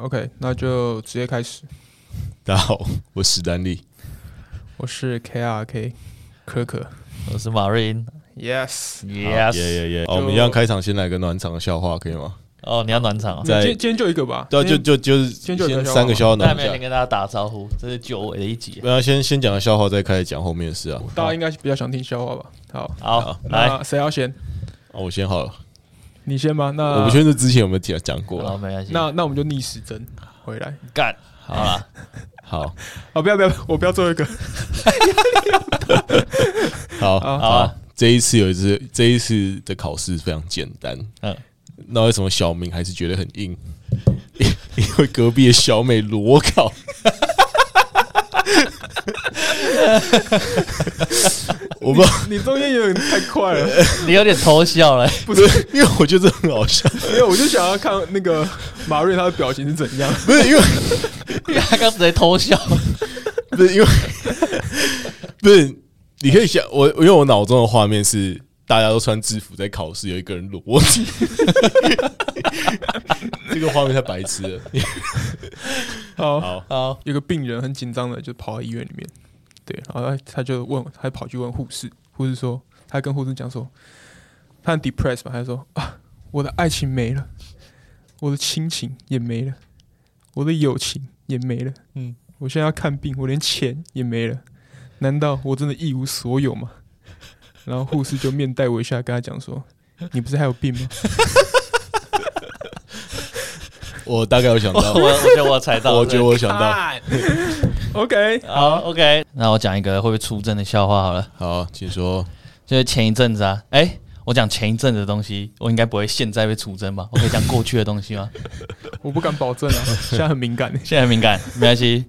OK，那就直接开始。大家好，我是史丹利。我是 KRK 可可我是马瑞英，Yes。，Yes，耶耶耶！好我们一样开场，先来个暖场的笑话，可以吗？哦，你要暖场啊，在今天今天就一个吧，对啊，就就就是今天就三个笑话暖一下。没有先跟大家打招呼，这是久违的一集。不要先先讲个笑话，再开始讲后面的事啊。大家应该比较想听笑话吧？好，好，来，谁要先？哦，我先好了。你先吧。那我不确定之前有没有讲讲过好，啊。没关系。那那我们就逆时针回来。干好了，好好，不要不要，我不要做一个。好好好啊，这一次有一次，这一次的考试非常简单。嗯，那为什么小明还是觉得很硬？因 因为隔壁的小美裸考。我不知道，你中间有点太快了，你有点偷笑了。不是？因为我觉得这很好笑。因为我就想要看那个马瑞他的表情是怎样。不是因为他刚才偷笑，不是因为不是，你可以想我，因为我脑中的画面是大家都穿制服在考试，有一个人裸体，这个画面太白痴了。好，好，好，有个病人很紧张的就跑到医院里面，对，然后他他就问，他跑去问护士，护士说，他跟护士讲说，他很 depressed 嘛，他就说啊，我的爱情没了，我的亲情也没了，我的友情也没了，嗯，我现在要看病，我连钱也没了，难道我真的一无所有吗？然后护士就面带微笑跟他讲说，你不是还有病吗？我大概有想到，我我觉得我猜到，我觉得我想到，看 OK，好 OK。那我讲一个会不会出征的笑话好了，好，请说。就是前一阵子啊，哎，我讲前一阵子的东西，我应该不会现在被出征吧？我可以讲过去的东西吗？我不敢保证啊，现在很敏感。现在很敏感，没关系。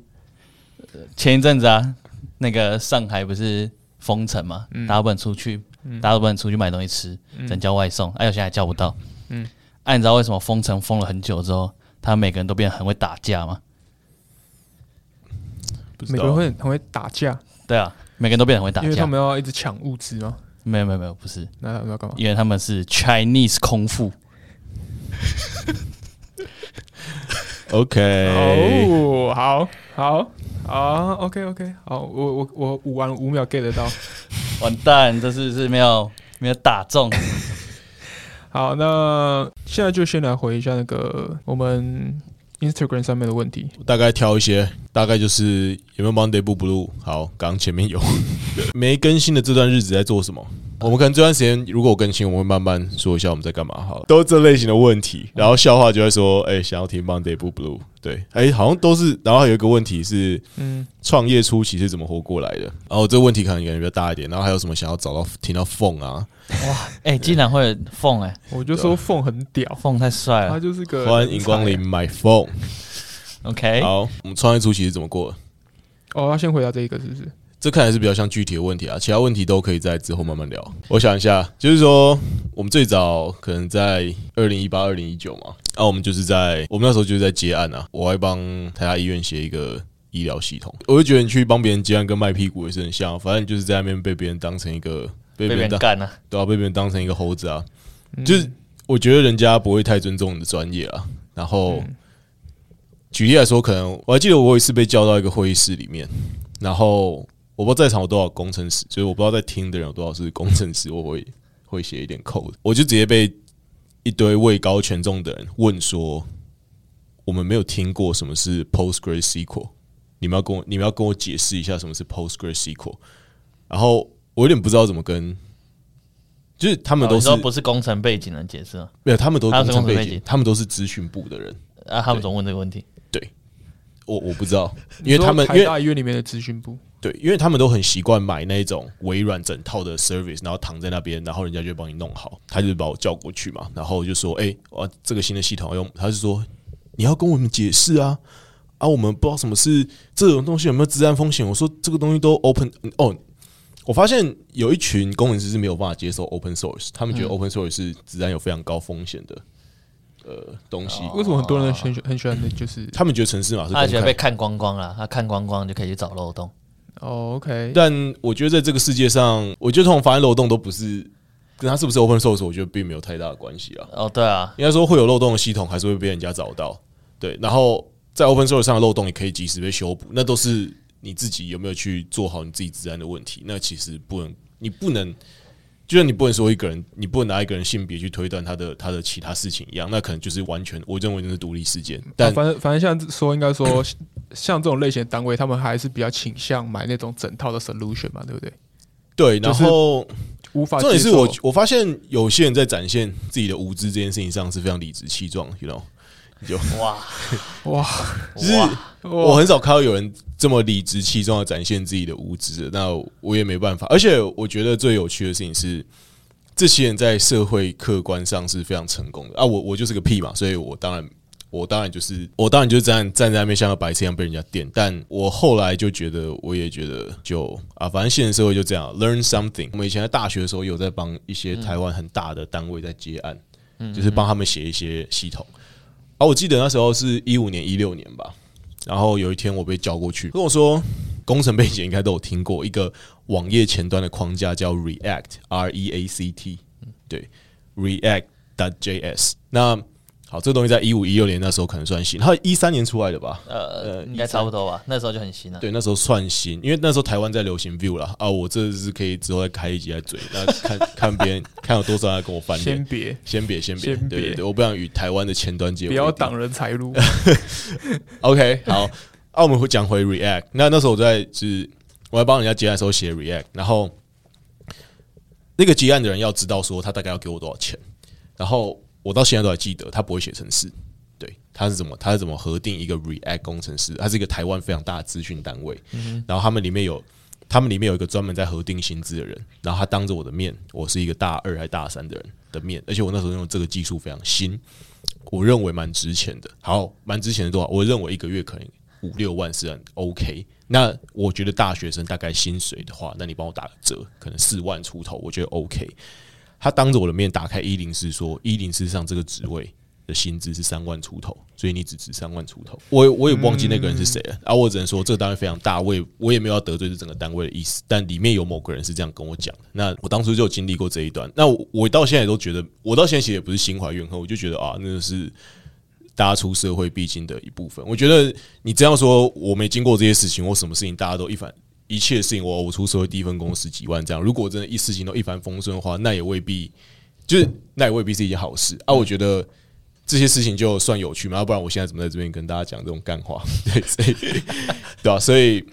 呃前一阵子啊，那个上海不是封城嘛，嗯大家不能出去，嗯大家都不能出去买东西吃，嗯只能叫外送。哎、有些还叫不到。嗯嗯，哎、你知道为什么封城封了很久之后，他们每个人都变得很会打架吗？不知每个人会很会打架，对啊，每个人都变得很会打架。因为他们要一直抢物资嘛。没有没有没有，不是，那他们要干嘛？因为他们是 Chinese 空腹。OK，哦，好好好，OK OK，好，我我我五完五秒 get 得到。完蛋，这是是没有没有打中。好，那现在就先来回一下那个我们 Instagram 上面的问题。大概挑一些，大概就是有没有 Monday 不 Blue？好，刚前面有 没更新的这段日子在做什么？我们可能这段时间如果有更新，我们会慢慢说一下我们在干嘛。好了，都是这类型的问题，然后笑话就会说，哎、想要听 Monday 不 Blue？对，哎、好像都是。然后还有一个问题是，嗯，创业初期是怎么活过来的？然后这个问题可能感觉比较大一点。然后还有什么想要找到听到凤啊？哇哎、竟然会凤哎、我就说凤很屌，凤太帅他了。就是个欢迎光临 My Phone。OK，好，我们创业初期是怎么过的？哦，要先回答这一个是不是？这看来是比较像具体的问题啊，其他问题都可以在之后慢慢聊。我想一下，就是说我们最早可能在二零一八、二零一九嘛，啊，我们就是在我们那时候就是在接案啊，我还帮台大医院写一个医疗系统，我就觉得你去帮别人接案跟卖屁股也是很像，反正你就是在那边被别人当成一个被别人干了。对啊，被别人当成一个猴子啊，嗯就是我觉得人家不会太尊重你的专业啊。然后嗯举例来说，可能我还记得我有一次被叫到一个会议室里面，然后我不知道在场有多少工程师，就是我不知道在听的人有多少是工程师，我会会写一点 code，我就直接被一堆位高权重的人问说，我们没有听过什么是 PostgreSQL，你们要跟我你们要跟我解释一下什么是 PostgreSQL，然后我有点不知道怎么跟。就是他们都是不是工程背景的解释吗？没有，他们都是工程背景他们都是资讯部的人。啊，他们总问这个问题。对我我不知道，因为他们因台为大医院里面的资讯部，对，因为他们都很习惯买那种微软整套的 service，然后躺在那边，然后人家就帮你弄好。他就把我叫过去嘛，然后就说：“哎、哇，这个新的系统要用。”他就说：“你要跟我们解释啊啊，我们不知道什么是这种东西有没有治安风险。”我说：“这个东西都 open 哦。”我发现有一群工程师是没有办法接受 open source，他们觉得嗯 open source 是治安有非常高风险的呃东西。为什么很多人很喜很喜欢的就是他们觉得城市码是他觉得被看光光了，他看光光就可以去找漏洞。哦，OK，但我觉得在这个世界上，我觉得这种发现漏洞都不是跟它是不是 open source，我觉得并没有太大的关系啊。哦，对啊，应该说会有漏洞的系统，还是会被人家找到。对，然后在 open source 上的漏洞也可以及时被修补，那都是你自己有没有去做好你自己治安的问题。那其实不能，你不能，就像你不能说一个人，你不能拿一个人性别去推断他的他的其他事情一样，那可能就是完全我认为那是独立事件。但啊反正反正像说，应该说像这种类型的单位，他们还是比较倾向买那种整套的 solution 嘛，对不对？对，然就是后无法重点是我我发现有些人在展现自己的无知这件事情上是非常理直气壮，you know。就哇哇，就是，我很少看到有人这么理直气壮的展现自己的无知的，那我也没办法。而且我觉得最有趣的事情是，这些人在社会客观上是非常成功的啊。我我就是个屁嘛，所以我当然我当然就是我当然就是站站在那边像个白痴一样被人家电。但我后来就觉得，我也觉得就啊，反正现实社会就这样，learn something。我们以前在大学的时候有在帮一些台湾很大的单位在接案，就是帮他们写一些系统。啊，我记得那时候是一五年、一六年吧。然后有一天我被叫过去，跟我说，工程背景应该都有听过一个网页前端的框架叫 React，R E A C T，对，React.js。那好，这个东西在一五一六年那时候可能算新，它一三年出来的吧？呃，应该差不多吧，那时候就很新了。对，那时候算新，因为那时候台湾在流行 View 了啊。我这是可以之后再开一集来嘴，那看看别人看有多少人跟我翻脸。先别先别，先别，对对对，我不想与台湾的前端接不要挡人财路。OK，好，啊，我们会讲回 React。那那时候我在就是我在帮人家接案的时候写 React，然后那个接案的人要知道说他大概要给我多少钱，然后我到现在都还记得他不会写程式，对，他是怎么他是怎么核定一个 React 工程师？他是一个台湾非常大的资讯单位，然后他们里面有他们里面有一个专门在核定薪资的人，然后他当着我的面，我是一个大二还大三的人的面，而且我那时候用这个技术非常新，我认为蛮值钱的。好，蛮值钱的多少？我认为一个月可能五六万是很 OK。那我觉得大学生大概薪水的话，那你帮我打个折，可能四万出头，我觉得 OK。他当着我的面打开一零四，说一零四上这个职位的薪资是三万出头，所以你只值三万出头。我我也忘记那个人是谁了，啊，我只能说这个单位非常大，我也我也没有要得罪这整个单位的意思，但里面有某个人是这样跟我讲的。那我当初就经历过这一段，那我我到现在都觉得，我到现在其实也不是心怀怨恨，我就觉得啊，那个是大家出社会必经的一部分。我觉得你这样说，我没经过这些事情，我什么事情大家都一帆一切事情，我我出社会第一份工十几万这样，如果真的一事情都一帆风顺的话，那也未必就是那也未必是一件好事啊。我觉得这些事情就算有趣嘛，要不然我现在怎么在这边跟大家讲这种干话？对，所以对吧、所以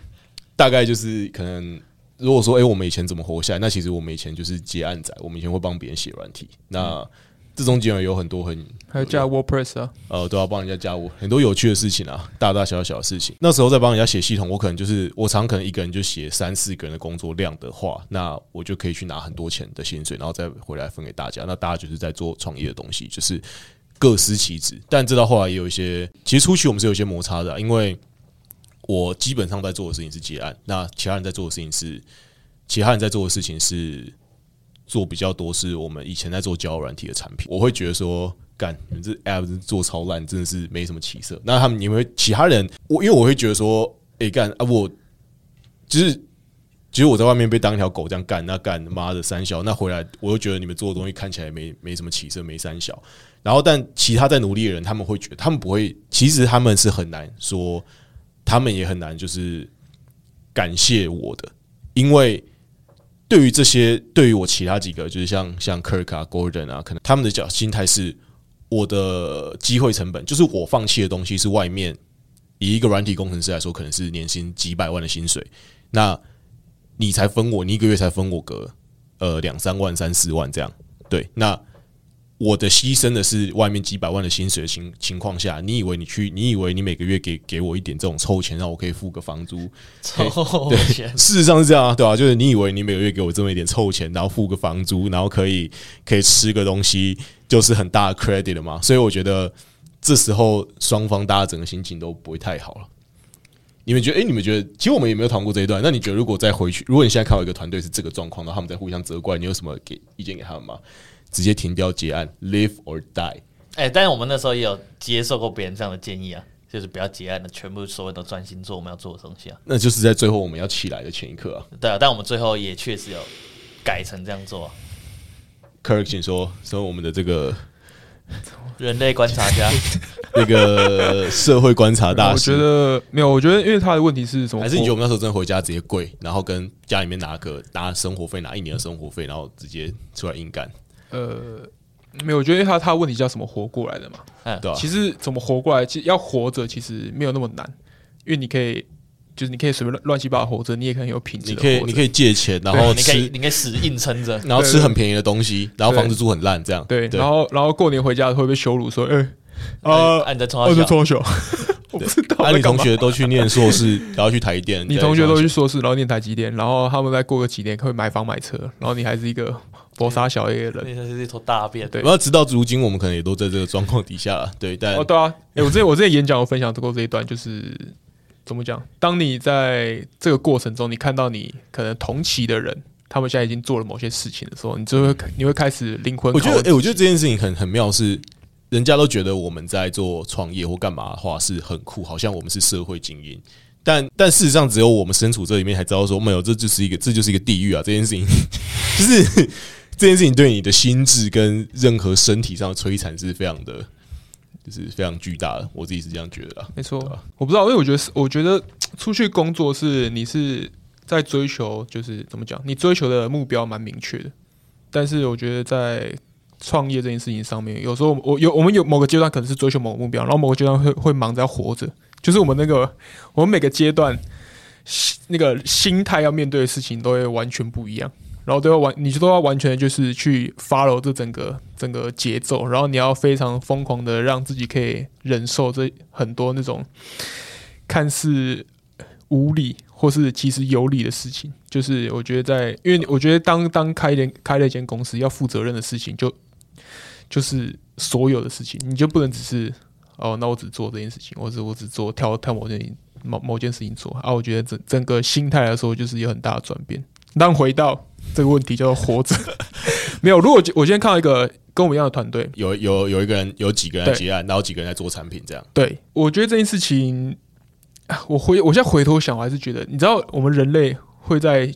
大概就是可能。如果说，哎、我们以前怎么活下来？那其实我们以前就是接案仔，我们以前会帮别人写软体。那这中间有很多很还有加 WordPress 啊，呃，都要帮人家加我很多有趣的事情啊，大大小小的事情。那时候在帮人家写系统，我可能就是我常可能一个人就写三四个人的工作量的话，那我就可以去拿很多钱的薪水，然后再回来分给大家。那大家就是在做创业的东西，就是各司其职。但这到后来也有一些，其实初期我们是有一些摩擦的啊、因为我基本上在做的事情是结案，那其他人在做的事情是，其他人在做的事情是做比较多是我们以前在做交友软体的产品，我会觉得说，干你们这 app 做超烂，真的是没什么起色。那他们你们其他人，我因为我会觉得说，诶、干啊我就是。其实我在外面被当一条狗这样干，那干妈的三小，那回来我又觉得你们做的东西看起来没没什么起色，没三小。然后，但其他在努力的人，他们会觉得他们不会，其实他们是很难说，他们也很难就是感谢我的，因为对于这些，对于我其他几个，就是像像 Kirk 啊、Gordon 啊，可能他们的角心态是，我的机会成本，就是我放弃的东西是外面以一个软体工程师来说，可能是年薪几百万的薪水，那你才分我，你一个月才分我个呃两三万、三四万这样，对，那。我的牺牲的是外面几百万的薪水的情情况下，你以为你去，你以为你每个月给给我一点这种臭钱，让我可以付个房租，臭钱，事实上是这样啊，对吧、就是你以为你每个月给我这么一点臭钱，然后付个房租，然后可以可以吃个东西，就是很大的 credit 了嘛。所以我觉得这时候双方大家整个心情都不会太好了。你们觉得？哎、你们觉得？其实我们也没有谈过这一段。那你觉得，如果再回去，如果你现在看到一个团队是这个状况，然后他们在互相责怪，你有什么给意见给他们吗？直接停掉结案，live or die。哎、但是我们那时候也有接受过别人这样的建议啊，就是不要结案的，全部所有都专心做我们要做的东西啊。那就是在最后我们要起来的前一刻啊。对啊，但我们最后也确实有改成这样做啊、Kirk，请说说我们的这个人类观察家，那个社会观察大师我。觉得没有，我觉得因为他的问题是什么？还是你觉得我们那时候真的回家直接跪，然后跟家里面拿个拿生活费，拿一年的生活费，然后直接出来硬干，呃，没有，我觉得他他问题叫什么活过来的嘛。嗯对吧、其实怎么活过来，其实要活着其实没有那么难，因为你可以就是你可以随便乱乱七八糟活着，你也可以很有品质。你可以你可以借钱，然后你可以吃，你可以死硬撑着，然后吃很便宜的东西，然后房子住很烂，这样。对，对。然后然后过年回家会被羞辱说，哎、啊，呃，按在冲二他小，十多小，我不知道啊，在干嘛。你同学都去念硕士，然后去台电，你同学都去去硕士，然后念台积电，然后他们再过个几年会买房买车，然后你还是一个搏杀小 A 的人。那是一坨大便，对然后直到如今，我们可能也都在这个状况底下了，对，但哦，对啊，哎、我之前我之前演讲有分享过这一段，就是怎么讲？当你在这个过程中，你看到你可能同期的人，他们现在已经做了某些事情的时候，你就会你会开始灵魂。我觉得，哎、我觉得这件事情很很妙是。人家都觉得我们在做创业或干嘛的话是很酷，好像我们是社会精英，但但事实上只有我们身处这里面才知道说，没有，这就是一个这就是一个地狱啊！这件事情 就是这件事情对你的心智跟任何身体上的摧残是非常的，就是非常巨大的。我自己是这样觉得啊。没错我不知道，因为我觉得是，我觉得出去工作是你是在追求，就是怎么讲，你追求的目标蛮明确的，但是我觉得在创业这件事情上面，有时候我有我们有某个阶段可能是追求某个目标，然后某个阶段会会忙着要活着，就是我们那个我们每个阶段心那个心态要面对的事情都会完全不一样。然后都要完，你就都要完全就是去 follow 这整个整个节奏，然后你要非常疯狂的让自己可以忍受这很多那种看似无理或是其实有理的事情。就是我觉得在，因为我觉得当当开一间开了一间公司，要负责任的事情就就是所有的事情，你就不能只是哦，那我只做这件事情，或者我只做挑挑某件某某件事情做啊。我觉得整整个心态来说，就是有很大的转变。当回到这个问题，叫做活着。没有，如果我今天看到一个跟我们一样的团队，有有有一个人，有几个人结案，然后几个人在做产品，这样对我觉得这件事情，啊我回我现在回头想，我还是觉得，你知道，我们人类会在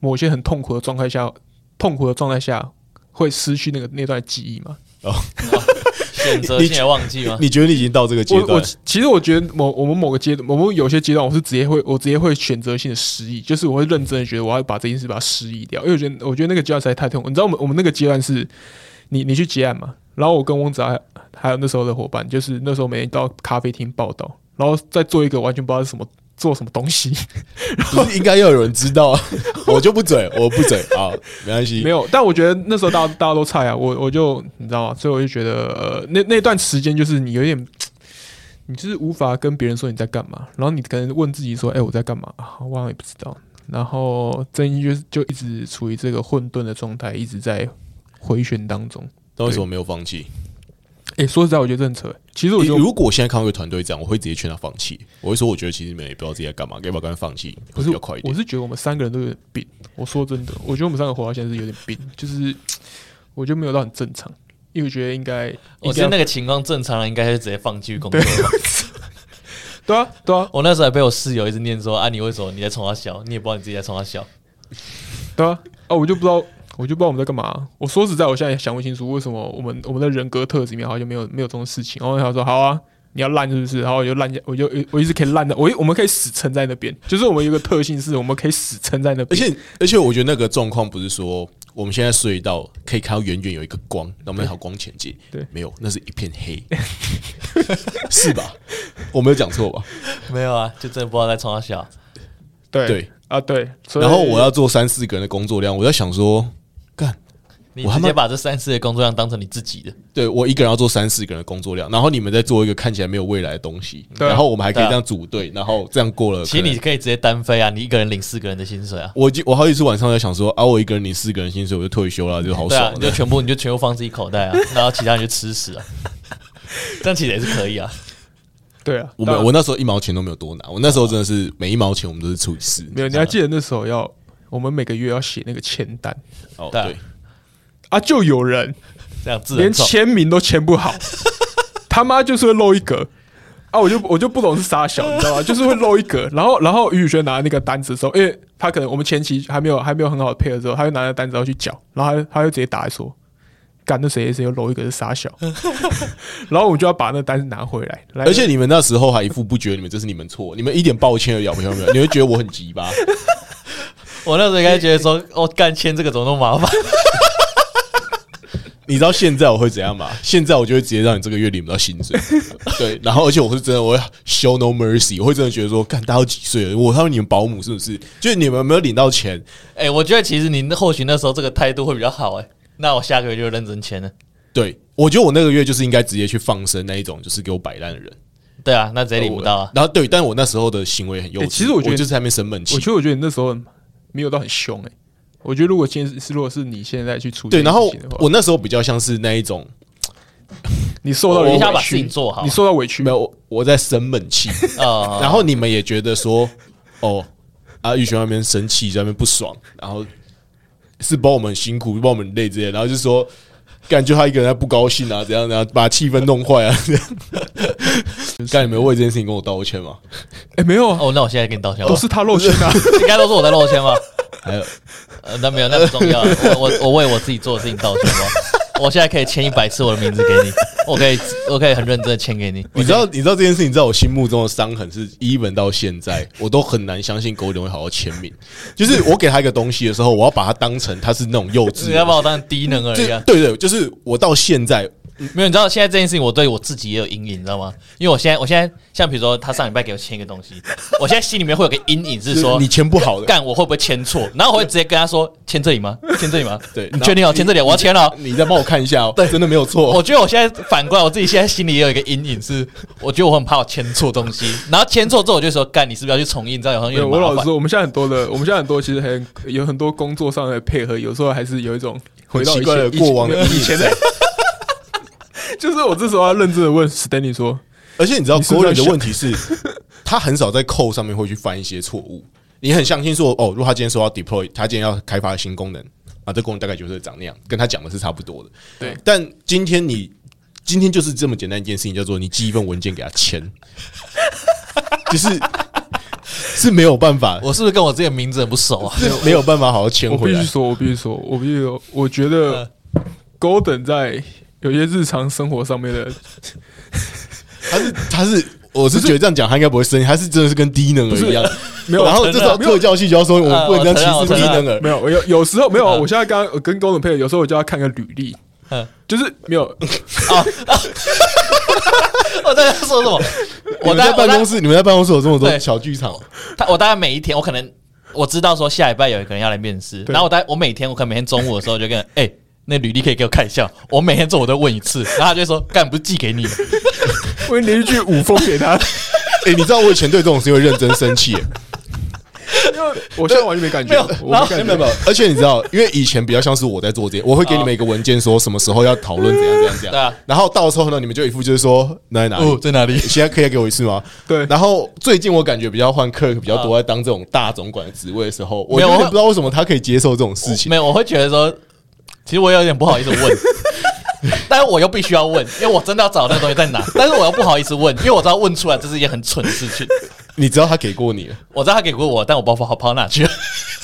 某些很痛苦的状态下，痛苦的状态下会失去那个那段记忆吗？选择性的忘记吗？你觉得你已经到这个阶我我段？其实我觉得某我们某个阶段，我们有些阶段，我是直接会我直接会选择性的失忆，就是我会认真的觉得我要把这件事把它失忆掉，因为我觉得我觉得那个阶段实在太痛苦。你知道我们我们那个阶段是，你你去结案嘛，然后我跟翁子还还有那时候的伙伴，就是那时候每天到咖啡厅报道，然后再做一个完全不知道是什么做什么东西，然后应该要有人知道啊？我就不嘴，我不嘴啊，没关系没。有。但我觉得那时候大家大家都菜啊，我我就你知道吗？所以我就觉得呃，那那段时间就是你有点。你就是无法跟别人说你在干嘛，然后你可能问自己说：“哎、我在干嘛？”啊我好像也不知道。然后正义就是就一直处于这个混沌的状态，一直在回旋当中。那为什么没有放弃？哎、说实在，我觉得这很扯。其实我觉得如果我现在看到一个团队这样，我会直接劝他放弃。我会说，我觉得其实你们也不知道自己在干嘛，要不要赶快放弃？不是比较快一点。我是觉得我们三个人都有点病。我说真的，我觉得我们三个活到现在是有点病，就是 我觉得没有到很正常，因为我觉得应该，我觉得那个情况正常人应该是直接放弃工作。对啊，对啊，我那时候还被我室友一直念说：“啊，你为什么你在冲他笑？你也不知道你自己在冲他笑。对啊，啊，我就不知道，我就不知道我们在干嘛。我说实在，我现在也想不清楚为什么我们我们的人格特质里面好像没有没有这种事情。然后他说：“好啊，你要烂是不是？”然后我就烂，我就我一直可以烂的，我我们可以死撑在那边。就是我们有一个特性是，我们可以死撑在那边而。且而且，我觉得那个状况不是说我们现在隧道可以看到远远有一个光，那我们朝光前进。对没有，那是一片黑，是吧？我没有讲错吧？” 没有啊，就真的不知道在冲他笑。对对。啊，对。然后我要做三四个人的工作量，我在想说，干，你我他妈直接把这三次的工作量当成你自己的，对我一个人要做三四个人的工作量，然后你们在做一个看起来没有未来的东西，对啊然后我们还可以这样组队，然后这样过了。其实你可以直接单飞啊，你一个人领四个人的薪水啊。我已经我好几次晚上在想说，啊，我一个人领四个人薪水，我就退休了，就好对啊爽，你就全部你就全部放自己口袋啊，然后其他人就吃屎啊。这样其实也是可以啊。对啊，我当然们我那时候一毛钱都没有多拿，我那时候真的是每一毛钱我们都是除以四。没有，你还记得那时候要我们每个月要写那个签单哦，对啊就有人这样自连。签名都签不好，他妈就是会漏一格啊！我就我就不懂是傻小，你知道吗？就是会漏一格，然后然后于宇轩拿那个单子的时候，因为他可能我们前期还没有还没有很好的配合之后，他就拿着单子要去缴，然后他他就直接打来说：“干那谁谁谁又漏一个是傻小，然后我就要把那单子拿回来，来而且你们那时候还一副不觉得你们这是你们错，你们一点抱歉都要不要没有？你会觉得我很急吧？我那时候应该觉得说，哦，干签这个怎么那么麻烦？你知道现在我会怎样吗？现在我就会直接让你这个月领不到薪水，对，然后而且我是真的我会 show no mercy，我会真的觉得说，干大家几岁了，我他们你们保姆是不是？就是你们有没有领到钱？哎、我觉得其实你或许那时候这个态度会比较好、哎，那我下个月就认真签了。对我觉得我那个月就是应该直接去放生那一种，就是给我摆烂的人。对啊，那直接领不到啊。然后对，但我那时候的行为很幼稚。欸其实我觉得就是还没生闷气我。觉得我觉得你那时候没有到很凶哎、我觉得如果今天是如果是你现在去处理对，然后我那时候比较像是那一种，你受到委屈把事情做好你受到委屈没有我我在生闷气，啊，然后你们也觉得说，哦啊，玉璇那边生气，在那边不爽，然后是帮我们辛苦，帮我们累这些，然后就说。感觉他一个人在不高兴啊，怎样怎样，把气氛弄坏啊，这样。干，你们为这件事情跟我道过歉吗？哎、没有啊，哦，那我现在跟你道歉吧，都是他露馅啊，应该都是我在漏签吧？还有，呃，那没有，那不重要。我我我为我自己做的事情道歉吧。我现在可以签一百次我的名字给你，我可以我可以很认真的签给你。你知道，你知道这件事情在我心目中的伤痕是，even 到现在，我都很难相信狗脸会好好签名。就是我给他一个东西的时候，我要把它当成他是那种幼稚你要把我当低能儿就一样。对对，就是我到现在，没有，你知道现在这件事情，我对我自己也有阴影，你知道吗？因为我现在，我现在像比如说，他上礼拜给我签一个东西，我现在心里面会有个阴影，是说你签不好的，干我会不会签错？然后我会直接跟他说签这里吗？签这里吗？对你确定哦？签这里，我要签了哦。你再帮我看一下哦，对真的没有错。我觉得我现在反过来，我自己现在心里也有一个阴影，是我觉得我很怕我签错东西，然后签错之后我就说干，你是不是要去重印？这样好像没有点麻烦。有我老实说，我们现在很多的，我们现在很多其实很有很多工作上的配合，有时候还是有一种回到以很奇怪的过往的以前以前的。就是我这时候要认真的问 Stanley 说，而且你知道，你是不是在狗人的问题是，他很少在扣上面会去犯一些错误。你很相信说，哦，如果他今天说要 deploy，他今天要开发新功能啊，这功能大概就是长那样，跟他讲的是差不多的。对但今天你今天就是这么简单一件事情，叫做你寄一份文件给他签，就是是没有办法，我是不是跟我自己的名字很不熟啊？是没有办法好好签回来。我必须说，我必须说，我必须说，我觉得 Golden 在有些日常生活上面的，他是他是，我是觉得这样讲他应该不会生气，他是真的是跟低能儿一样。没有然后这时候特教系就要说，我们不能这样歧视低能儿。没有，我有有时候没有，嗯。我现在刚刚跟 Golden 配，有时候我就要看个履历。嗯，就是没有。啊，我在说什么？我在办公室，你们在办公室有这么多小剧场，他我大概每一天，我可能我知道说下礼拜有一个人要来面试，然后我大概我每天我可能每天中午的时候就跟哎、那履历可以给我看一下，我每天做我都问一次，然后他就说干不是寄给你了，我连一句五封给他，哎，你知道我以前对这种事会认真生气，因为我现在完全没感觉，我没感觉。没有没有，而且你知道，因为以前比较像是我在做这些，我会给你们一个文件，说什么时候要讨论怎样怎样怎样对啊，然后到时候呢，你们就一副就是说那在哪里？在哪里？现在可以给我一次吗？对然后最近我感觉比较换客比较多，在当这种大总管的职位的时候，我有没有我点不知道为什么他可以接受这种事情。没有，我会觉得说，其实我有点不好意思问。但是我又必须要问，因为我真的要找那个东西在哪，但是我又不好意思问，因为我知道问出来这是一件很蠢的事情。你知道他给过你了，我知道他给过我，但我不知道跑跑哪去了。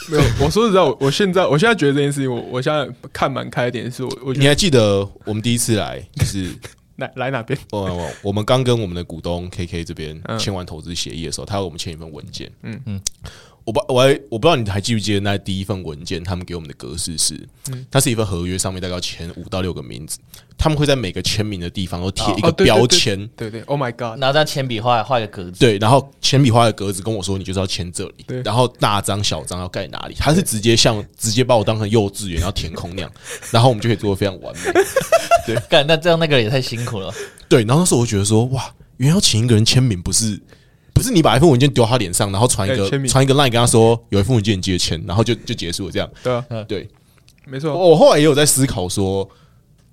没有，我说实在，我我现在我现在觉得这件事情，我我现在看蛮开一点，是我我你还记得我们第一次来，就是 来来哪边？我我我们刚跟我们的股东 KK 这边嗯签完投资协议的时候，他要我们签一份文件。嗯嗯嗯，我不我还我不知道你还记不记得那第一份文件，他们给我们的格式是，嗯它是一份合约，上面大概要签五到六个名字，他们会在每个签名的地方都贴一个哦对对对标签。对对，Oh my God，然后这样铅笔画画一个格子，对，然后铅笔画的格子跟我说，你就是要签这里对，然后大张小张要盖哪里，他是直接像直接把我当成幼稚园要填空那样，然后我们就可以做的非常完美。对干那这样那个人也太辛苦了。对，然后那时候我就觉得说，哇，原来要请一个人签名，不是不是你把一份文件丢他脸上，然后传一个哎签名。传一个 line 跟他说有一份文件你记得签，然后就就结束了这样。对啊，对，没错，我后来也有在思考说，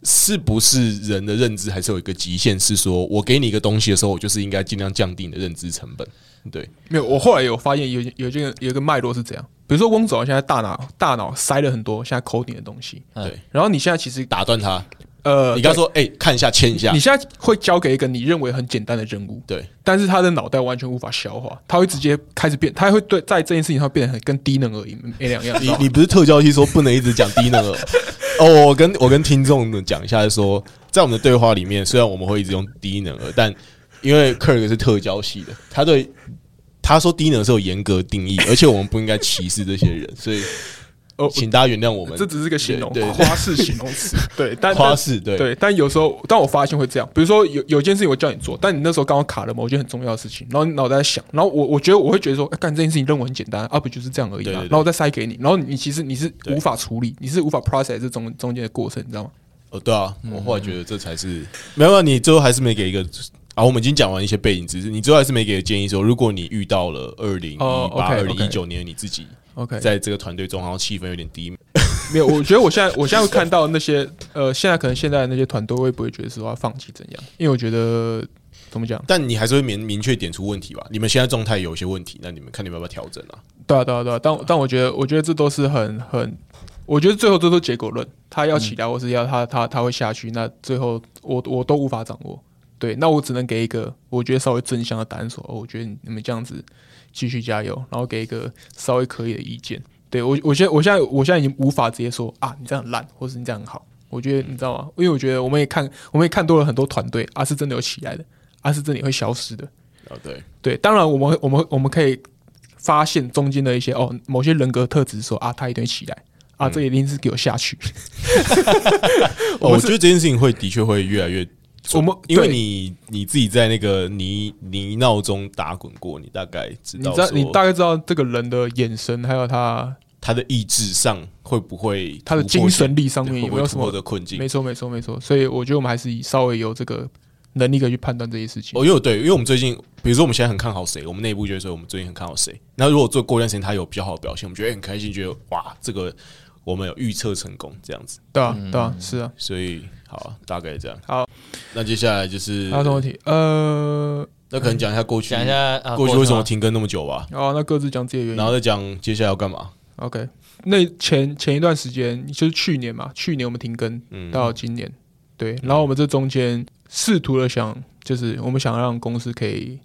是不是人的认知还是有一个极限，是说我给你一个东西的时候，我就是应该尽量降低你的认知成本。对，没有，我后来有发现有有这个有一个脉络是这样，比如说翁总现在大脑大脑塞了很多现在 coding 的东西，嗯对，然后你现在其实打断他，呃，你刚说，哎、看一下，签一下。你，现在会交给一个你认为很简单的任务，对，但是他的脑袋完全无法消化，他会直接开始变，他会对在这件事情上变得很跟低能而已没两样。你你不是特教系说不能一直讲低能儿，哦，我跟我跟听众们讲一下，说在我们的对话里面，虽然我们会一直用低能儿，但因为 Kirk 是特教系的，他对他说低能是有严格定义，而且我们不应该歧视这些人，所以哦请大家原谅我们。这只是个形容花式形容词，对，但 花式对对，但有时候但我发现会这样，比如说有有件事情我叫你做，但你那时候刚好卡了某件很重要的事情，然后你脑袋在想，然后我我觉得我会觉得说，哎干这件事情任务很简单，啊不就是这样而已然后我再塞给你，然后你其实你是无法处理，你是无法 process 这中中间的过程，你知道吗？哦，对啊，我后来觉得这才是没有，没有你最后还是没给一个啊。我们已经讲完一些背景知识，你最后还是没给建议说，如果你遇到了二零一哦八、二零一九年你自己 OK，在这个团队中，然后气氛有点低，没有，我觉得我现在我现在会看到那些呃，现在可能现在的那些团队会不会觉得说要放弃怎样？因为我觉得怎么讲？但你还是会明明确点出问题吧？你们现在状态有一些问题，那你们看你们要不要调整啊？对啊，对啊，对啊。但但我觉得，我觉得这都是很很，我觉得最后这都结果论。他要起来，或是要他他他会下去，那最后我我都无法掌握。对，那我只能给一个我觉得稍微正向的答案说，哦，我觉得你们这样子继续加油，然后给一个稍微可以的意见。对我，我现在我现在我现在已经无法直接说啊，你这样很烂，或是你这样很好。我觉得你知道吗？因为我觉得我们也看，我们也看多了很多团队，啊是真的有起来的，啊是真的会消失的。哦，对，对，当然我们我们我们可以发现中间的一些哦，某些人格特质说啊，他一定会起来啊，这一定是给我下去。哦我觉得这件事情会的确会越来越准。我们因为你你自己在那个泥泥淖中打滚过，你大概知你知道，你大概知道这个人的眼神，还有他他的意志上会不会他的精神力上面有没有什么？的困境？没错，没错，没错。所以我觉得我们还是以稍微有这个能力可以去判断这些事情。哦，因为对，因为我们最近，比如说我们现在很看好谁，我们内部觉得说我们最近很看好谁。那如果做过一段时间他有比较好的表现，我们觉得很开心，觉得哇，这个我们有预测成功这样子。对啊，对啊，是啊。所以好啊，大概这样。好，那接下来就是还有什么问题？呃，那可能讲一下过去，讲一下啊过去为什么停更那么久吧，哦，那各自讲自己的原因。然。后再讲接下来要干嘛。OK，那前前一段时间就是去年嘛，去年我们停更嗯，到今年，对，然后我们这中间试图的想，就是我们想让公司可以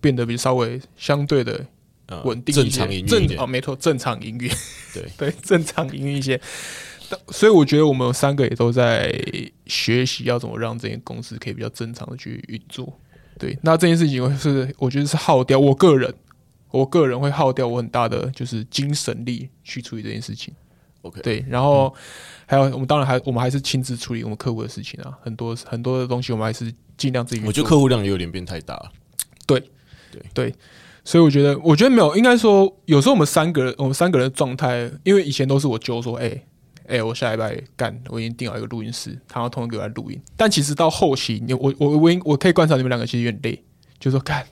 变得比稍微相对的呃稳定一些，正常营运一点。正哦，没错，正常营运，对。对，正常营运一些。但所以我觉得我们三个也都在学习要怎么让这间公司可以比较正常的去运作。对，那这件事情会是我觉得是耗掉我个人，我个人会耗掉我很大的就是精神力去处理这件事情。OK，对，然后还有我们当然还我们还是亲自处理我们客户的事情啊，很多很多的东西我们还是尽量自己。我觉得客户量也有点变太大了。对，对对所以我觉得，我觉得没有，应该说，有时候我们三个人，我们三个人的状态，因为以前都是我揪说，哎、哎、我下礼拜干，我已经订好一个录音室，他要通知给我来录音。但其实到后期，你我我我我可以观察你们两个其实有点累，就说干，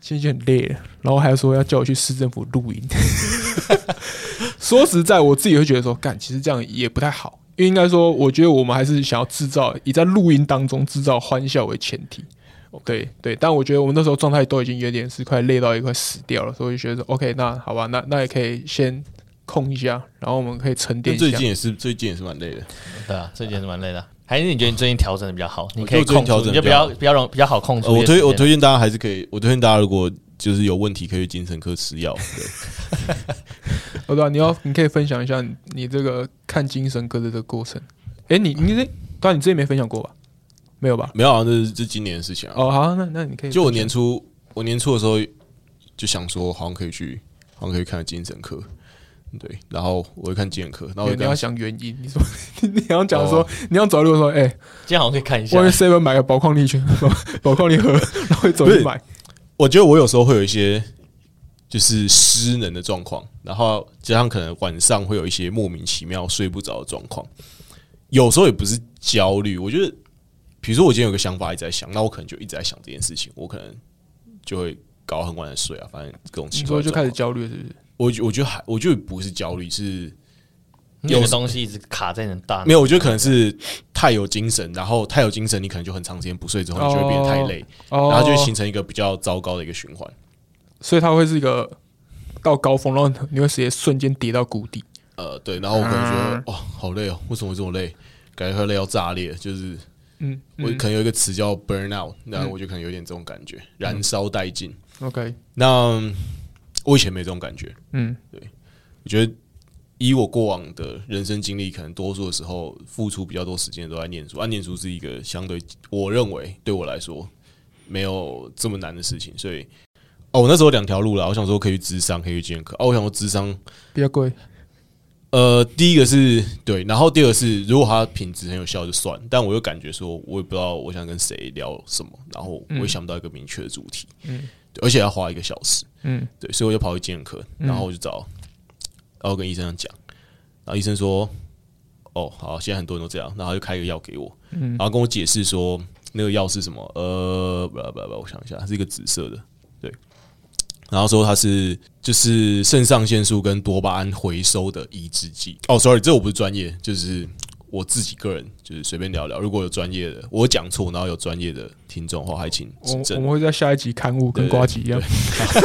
其实就很累了，然后还说要叫我去市政府录音。说实在，我自己会觉得说，干，其实这样也不太好，因为应该说，我觉得我们还是想要制造以在录音当中制造欢笑为前提。对对，但我觉得我们那时候状态都已经有点是快累到一块死掉了，所以就觉得说 OK，那好吧，那那也可以先空一下，然后我们可以沉淀一下。最近也是最近也是蛮累的。对啊，最近也是蛮累的。还是你觉得你最近调整的比较好？你可以控制，你就比调整比较较比较容比较好控制。我推我推荐大家还是可以，我推荐大家如果就是有问题可以去精神科吃药。对，哦，对啊，你要你可以分享一下你你这个看精神科的这个过程。诶，你你这当然你之前没分享过吧？没有吧？没有啊，这是这今年的事情啊。哦，好，那那你可以就我年初，我年初的时候就想说，好像可以去，好像可以看精神科。对，然后我会看精神科，然后我你你要就跟他讲原因，你说 你要讲说、哦你要走路说，哎、今天好像可以看一下外面 seven 买个宝矿力圈，宝宝矿力盒，然后走不是去买。我觉得我有时候会有一些就是失能的状况，然后加上可能晚上会有一些莫名其妙睡不着的状况。有时候也不是焦虑，我觉得，比如说我今天有个想法一直在想，那我可能就一直在想这件事情，我可能就会搞很晚的睡啊，反正各种奇你说就开始。焦虑是不是？我觉我觉得还我觉得不是焦虑，是有个东西一直卡在你的大脑。没有，我觉得可能是太有精神，然后太有精神，你可能就很长时间不睡之后，你就会变得太累，哦，然后就会形成一个比较糟糕的一个循环。所以它会是一个到高峰，然后你会直接瞬间跌到谷底。呃，对，然后我可能觉嗯得哇，好累哦，为什么会这么累？感觉会累到炸裂，就是嗯，嗯我可能有一个词叫 burn out，那我就可能有点这种感觉，燃烧殆尽。OK，那我以前没这种感觉，嗯，对。我觉得以我过往的人生经历，可能多数的时候付出比较多时间都在念书，啊，念书是一个相对我认为对我来说没有这么难的事情，所以哦，我那时候有两条路了，我想说可以去智商，可以去健科，哦，我想说智商，比较贵，呃，第一个是对，然后第二个是如果它品质很有效就算，但我又感觉说我也不知道我想跟谁聊什么，然后我也想不到一个明确的主题，嗯。对，而且要花一个小时，嗯。对，所以我就跑去健科，然后我就找，然后跟医生讲，然后医生说，哦，好，现在很多人都这样，然后就开一个药给我，嗯。然后跟我解释说那个药是什么，呃，不不不，我想一下，它是一个紫色的，对，然后说它是就是肾上腺素跟多巴胺回收的抑制剂。哦，sorry，这我不是专业，就是我自己个人就是随便聊聊。如果有专业的，我讲错，然后有专业的听众的话，还请指正我我们。会在下一集刊物跟瓜吉一样，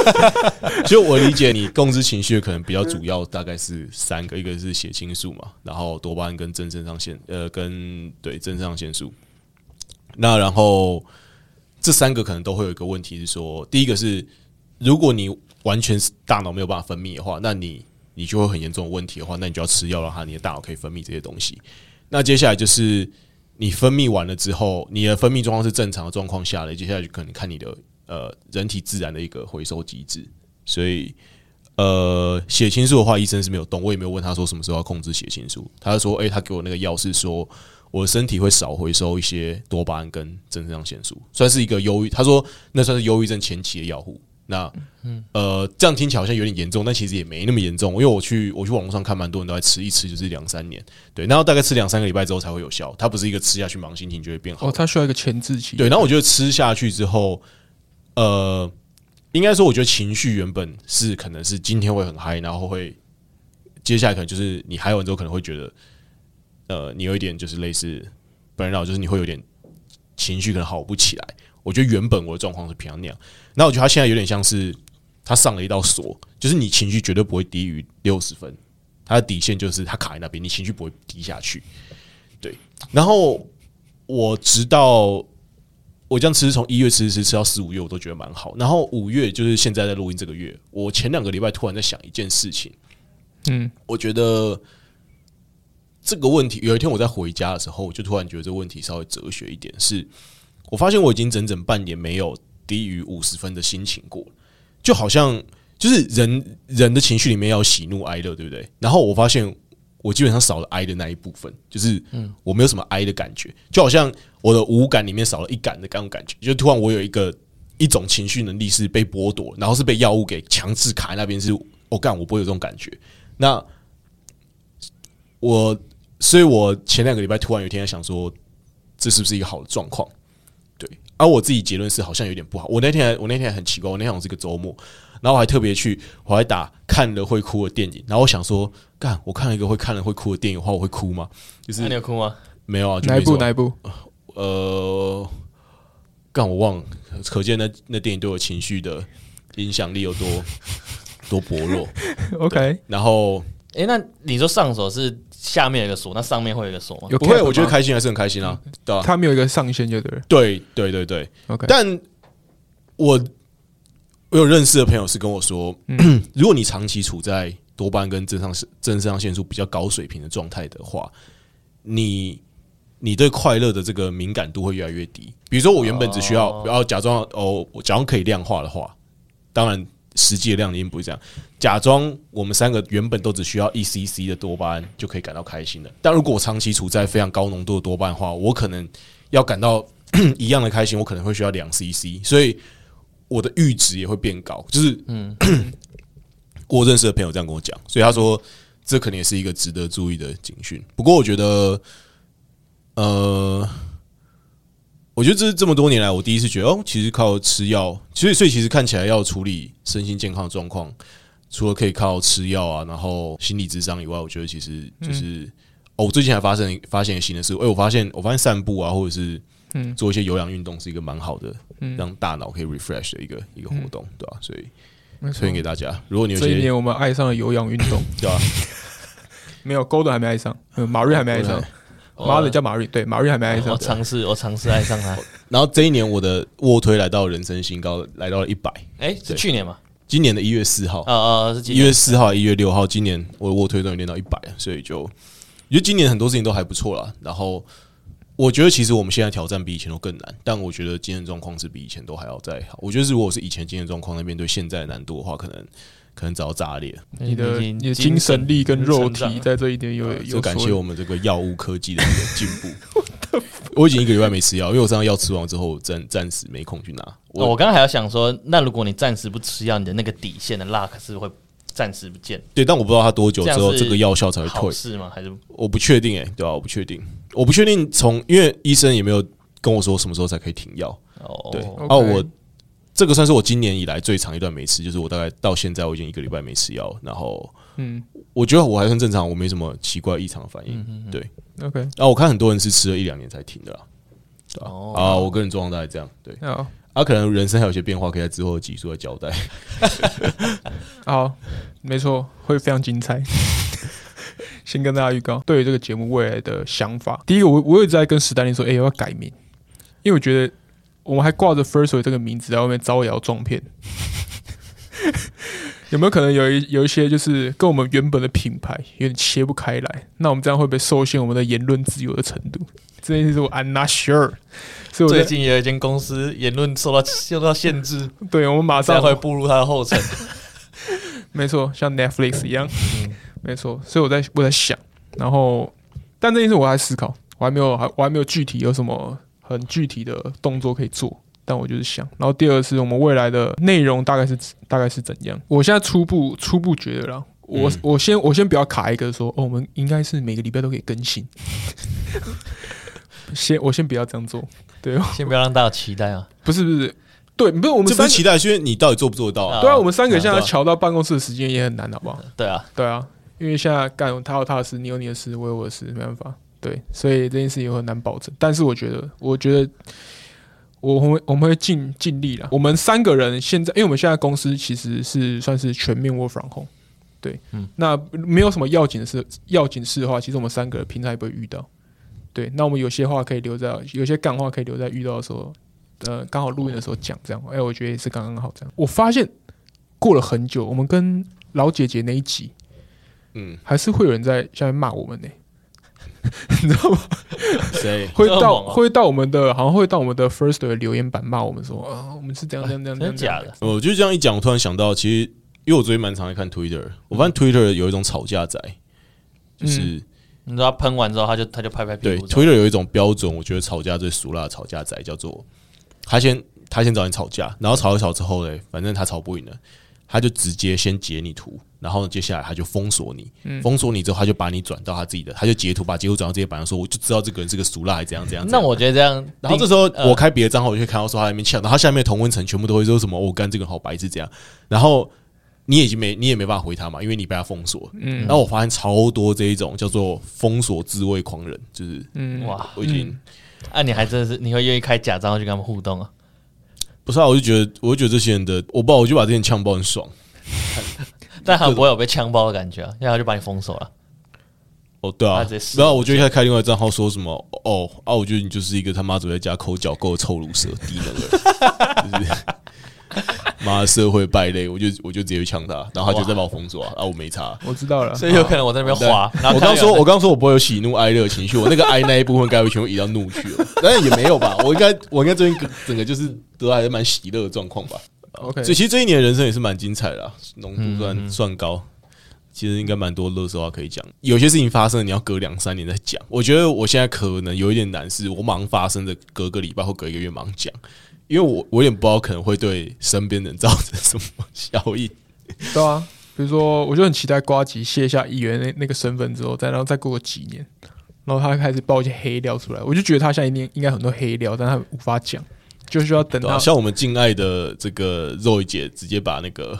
就我理解，你共知情绪可能比较主要大概是三个，一个是血清素嘛，然后多巴胺跟正肾上腺，呃，跟对正肾上腺素。那然后这三个可能都会有一个问题是说，第一个是如果你完全是大脑没有办法分泌的话，那你你就会很严重的问题的话，那你就要吃药让它你的大脑可以分泌这些东西。那接下来就是你分泌完了之后，你的分泌状况是正常的状况下的，接下来就可能看你的呃人体自然的一个回收机制。所以呃，血清素的话，医生是没有动，我也没有问他说什么时候要控制血清素。他说，诶、他给我那个药是说我的身体会少回收一些多巴胺跟正肾上腺素，算是一个忧郁。他说那算是忧郁症前期的药物。那呃，这样听起来好像有点严重，但其实也没那么严重。因为我去我去网络上看，蛮多人都在吃，一吃就是两三年，对，然后大概吃两三个礼拜之后才会有效。它不是一个吃下去忙心情就会变好哦，它需要一个前置期，对，然后我觉得吃下去之后，呃，应该说，我觉得情绪原本是可能是今天会很嗨，然后会接下来可能就是你嗨完之后可能会觉得，呃，你有一点就是类似本人就是你会有点情绪可能好不起来。我觉得原本我的状况是偏向那样，那我觉得他现在有点像是他上了一道锁，就是你情绪绝对不会低于六十分，他的底线就是他卡在那边，你情绪不会低下去。对，然后我直到我这样吃，从一月吃吃吃到四五月，我都觉得蛮好。然后五月就是现在在录音这个月，我前两个礼拜突然在想一件事情，嗯，我觉得这个问题，有一天我在回家的时候，我就突然觉得这个问题稍微哲学一点，是我发现我已经整整半年没有低于五十分的心情过，就好像就是人人的情绪里面要喜怒哀乐，对不对？然后我发现我基本上少了哀的那一部分，就是嗯我没有什么哀的感觉，就好像我的五感里面少了一感的那种感觉，就突然我有一个一种情绪能力是被剥夺，然后是被药物给强制卡在那边，是我干、我不会有这种感觉。那我，所以我前两个礼拜突然有一天想说，这是不是一个好的状况？对，而我自己结论是好像有点不好。我那天还我那天还很奇怪，我那天好像是个周末，然后我还特别去，我还打看了会哭的电影，然后我想说，干，我看了一个会看了会哭的电影的话，我会哭吗？就是那你有哭吗？没有啊，就哪一部哪一部？呃，干我忘了，可见那那电影对我情绪的影响力有多多薄弱。OK，然后诶，那你说上手是下面有一个锁，那上面会有一个锁吗？有不会，cap 我觉得吗？开心还是很开心啊，对吧、它没有一个上限，就对了。对对对对，OK，但我我有认识的朋友是跟我说，如果你长期处在多巴胺跟正上正肾上腺素比较高水平的状态的话，你你对快乐的这个敏感度会越来越低。比如说，我原本只需要哦。不要假装哦，我假装可以量化的话，当然实际的量一定不是这样。假装我们三个原本都只需要一 cc 的多巴胺就可以感到开心了，但如果我长期处在非常高浓度的多巴胺的话，我可能要感到 一样的开心，我可能会需要两 cc，所以我的阈值也会变高。就是嗯，我认识的朋友这样跟我讲，所以他说这可能也是一个值得注意的警讯。不过我觉得，呃，我觉得这是这么多年来我第一次觉得，哦，其实靠吃药，所以所以其实看起来要处理身心健康的状况，除了可以靠吃药啊，然后心理智商以外，我觉得其实就是。哦，我最近还发生发现一个新的事，哎、我发现我发现散步啊，或者是嗯。做一些有氧运动是一个蛮好的，嗯。让大脑可以 refresh 的一个一个活动，对吧、所以推荐给大家。如果你有这一年我们爱上了有氧运动，对吧、没有 Golden 还没爱上，呃马瑞还没爱上，我马瑞叫马瑞，对，马瑞还没爱上我。尝试，我尝试爱上他。然后这一年我的卧推来到人生新高，来到了一百。哎，是去年吗？今年的一月四号，呃呃，是一月四号、一月六号，今年我的卧推终于练到一百，所以就我觉得今年很多事情都还不错啦。然后我觉得其实我们现在挑战比以前都更难，但我觉得精神状况是比以前都还要再好。我觉得如果是以前精神状况，那面对现在的难度的话，可能可能早要炸裂。你的你的精神力跟肉体在这一点有有就感谢我们这个药物科技的一个进步。我已经一个礼拜没吃药，因为我上次药吃完之后，暂暂时没空去拿。哦我我刚刚还要想说，那如果你暂时不吃药，你的那个底线的 luck 是会暂时不见，对，但我不知道它多久之后这个药效才会退，是吗？还是我不确定诶、对吧、我不确定，我不确定从因为医生也没有跟我说什么时候才可以停药。哦？对哦，我这个算是我今年以来最长一段没吃，就是我大概到现在我已经一个礼拜没吃药，然后嗯我觉得我还算正常，我没什么奇怪异常的反应。对，，OK，然后我看很多人是吃了一两年才停的啦。哦啊，我个人状况大概这样。对，好，啊，可能人生还有些变化，可以在之后的集数来交代。好，没错，会非常精彩。先跟大家预告，对于这个节目未来的想法，第一个我我一直在跟史丹利说，哎、我要改名，因为我觉得我们还挂着 First Way 这个名字在外面招摇撞骗。有没有可能有一有一些就是跟我们原本的品牌有点切不开来？那我们这样会不会受限我们的言论自由的程度？这件事我 I'm not sure。所以我最近也有一间公司言论受到受到限制，对我们马上会步入它的后尘。没错，像 Netflix 一样，没错。所以我在我在想，然后，但这件事我还思考，我还没有还我还没有具体有什么很具体的动作可以做。但我就是想，然后第二是我们未来的内容大概是大概是怎样？我现在初步初步觉得啦，我、嗯我先我先不要卡一个说，哦，我们应该是每个礼拜都可以更新。先我先不要这样做，对，先不要让大家期待啊！不是不是，对，不是我们三，这不是期待，是因为你到底做不做得到啊？对啊，我们三个现在调到办公室的时间也很难，好不好？对啊，对啊，因为现在干他有他的事，你有你的事，我有我的事，没办法。对，所以这件事情很难保证。但是我觉得，我觉得我们会我们会尽尽力了。我们三个人现在，因为我们现在公司其实是算是全面 work from home。对，嗯那没有什么要紧的事，要紧事的话，其实我们三个人平常也不会遇到。对，那我们有些话可以留在，有些干话可以留在遇到的时候，呃，刚好录音的时候讲，这样。哎、我觉得也是刚刚好这样。我发现过了很久，我们跟老姐姐那一集，嗯，还是会有人在下面骂我们呢、你知道吗？谁？会到会到我们的，好像会到我们的 first 的留言板骂我们说啊，我们是这样这样这样，真的假？的？我就这样一讲，我突然想到，其实因为我最近蛮常在看 Twitter，我发现 Twitter 有一种吵架仔，就是、你知道喷完之后，他就他就拍拍屁对股对。Twitter 有一种标准，我觉得吵架最俗辣的吵架仔叫做他先他先找你吵架，然后吵一吵之后嘞，反正他吵不赢了，他就直接先截你图，然后接下来他就封锁你，嗯。封锁你之后，他就把你转到他自己的，他就截图把截图转到这些板上说，我就知道这个人是个俗辣，还怎样怎样。那我觉得这样，然后这时候呃。我开别的账号，我就看到说他在那边呛，然后他下面的同温层全部都会说什么“我、哦、干这个人好白痴”这样，然后你已经没你也没办法回他嘛，因为你被他封锁。嗯。然后我发现超多这一种叫做封锁自卫狂人，就是嗯，哇，我已经、啊，你还真的是你会愿意开假账号去跟他们互动啊？不是啊，我就觉得我就觉得这些人的我不知道，我就把这些人呛爆很爽。但他们不会有被枪爆的感觉啊，要他就把你封锁了。哦，对啊然后我就一开始开另外一个账号说什么哦啊，我觉得你就是一个他妈只在家抠脚够的臭卤蛇低能儿，就 是 妈的社会败类，我就我就直接去呛他，然后他就再把我封锁啊，啊我没查。我知道了。所以有可能我在那边滑，然后我刚说，我刚说我不会有喜怒哀乐情绪，我那个 哀那一部分该会全部移到怒去了，但是也没有吧，我应该我应该最近整个就是得来还蛮喜乐的状况吧。OK，所以其实这一年的人生也是蛮精彩的啦，浓度嗯算、嗯算高。其实应该蛮多乐色话可以讲，有些事情发生了，你要隔两三年再讲。我觉得我现在可能有一点难，是我马上发生的，隔个礼拜或隔一个月马上讲，因为我我有点不知道可能会对身边人造成什么效应。对啊，比如说，我就很期待瓜吉卸下议员那那个身份之后，再然后再过个几年，然后他开始爆一些黑料出来，我就觉得他现在一定应该很多黑料，但他无法讲，就需要等到像我们敬爱的这个肉姐，直接把那个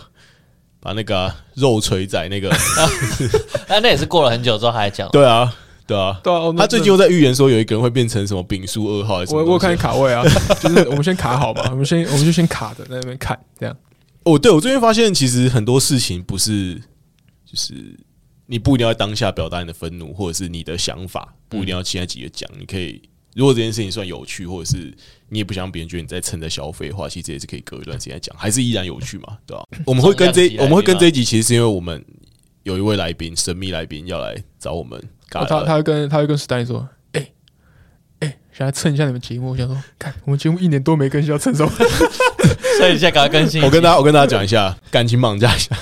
把那个啊、肉锤仔那个，啊那也是过了很久之后他还讲，对啊，对啊，对啊，他最近又在预言说有一个人会变成什么丙数二号还是什么我我看卡位啊，就是我们先卡好吧，我们先我们就先卡着在那边看，这样哦，对我最近发现，其实很多事情不是就是你不一定要当下表达你的愤怒，或者是你的想法，不一定要现在急着讲，你可以如果这件事情算有趣，或者是你也不想让别人觉得你在蹭着消费的话，其实这也是可以隔一段时间讲，还是依然有趣嘛，对吧、我们会跟这我们会跟这一集，其实是因为我们有一位来宾，神秘来宾要来找我们他聊。他会跟他会跟史丹利说：“哎、哎、想来蹭一下你们节目。”我想说，看我们节目一年多没更新，要蹭什么？所以你现在赶快更新。我跟大家我跟大家讲一下，感情绑架一下。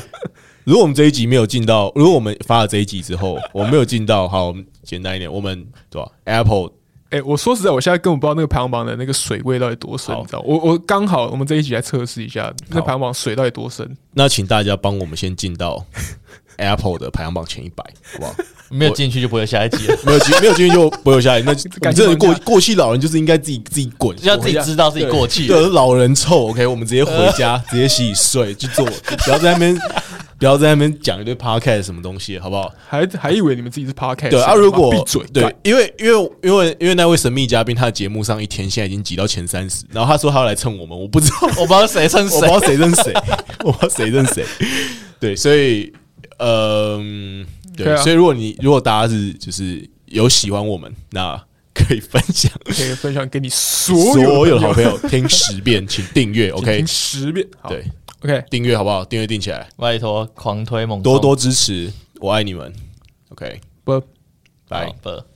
如果我们这一集没有进到，如果我们发了这一集之后，我们没有进到，好，我们简单一点，我们对吧？Apple 哎、我说实在，我现在根本不知道那个排行榜的那个水位到底多深，你知道？我我刚好我们这一集来测试一下，那排行榜水到底多深？那请大家帮我们先进到 Apple 的排行榜前一百，好不好？没有进去就不会有下一集了，没有进没有进去就不会有下来。那你感真的过过气老人就是应该自己自己滚，要自己知道自己过气。对，老人臭。OK，我们直接回家，直接洗洗睡去做，不要在那边不要在那边讲一堆 podcast 什么东西，好不好？还还以为你们自己是 podcast？对啊，如果闭嘴！对，因为因为因为因为那位神秘嘉宾，他的节目上一天现在已经挤到前三十，然后他说他要来蹭我们，我不知道，我不知道谁蹭谁我不知，道谁认谁，我不知道谁认谁。对，所以呃，嗯对，所以如果你如果大家是就是有喜欢我们，那可以分享可以分享给你所所有有的好朋友听十遍，请订阅，OK，听十遍。好对，，OK，订阅好不好？订阅订起来，拜托狂推猛多多支持，我爱你们，OK，拜。拜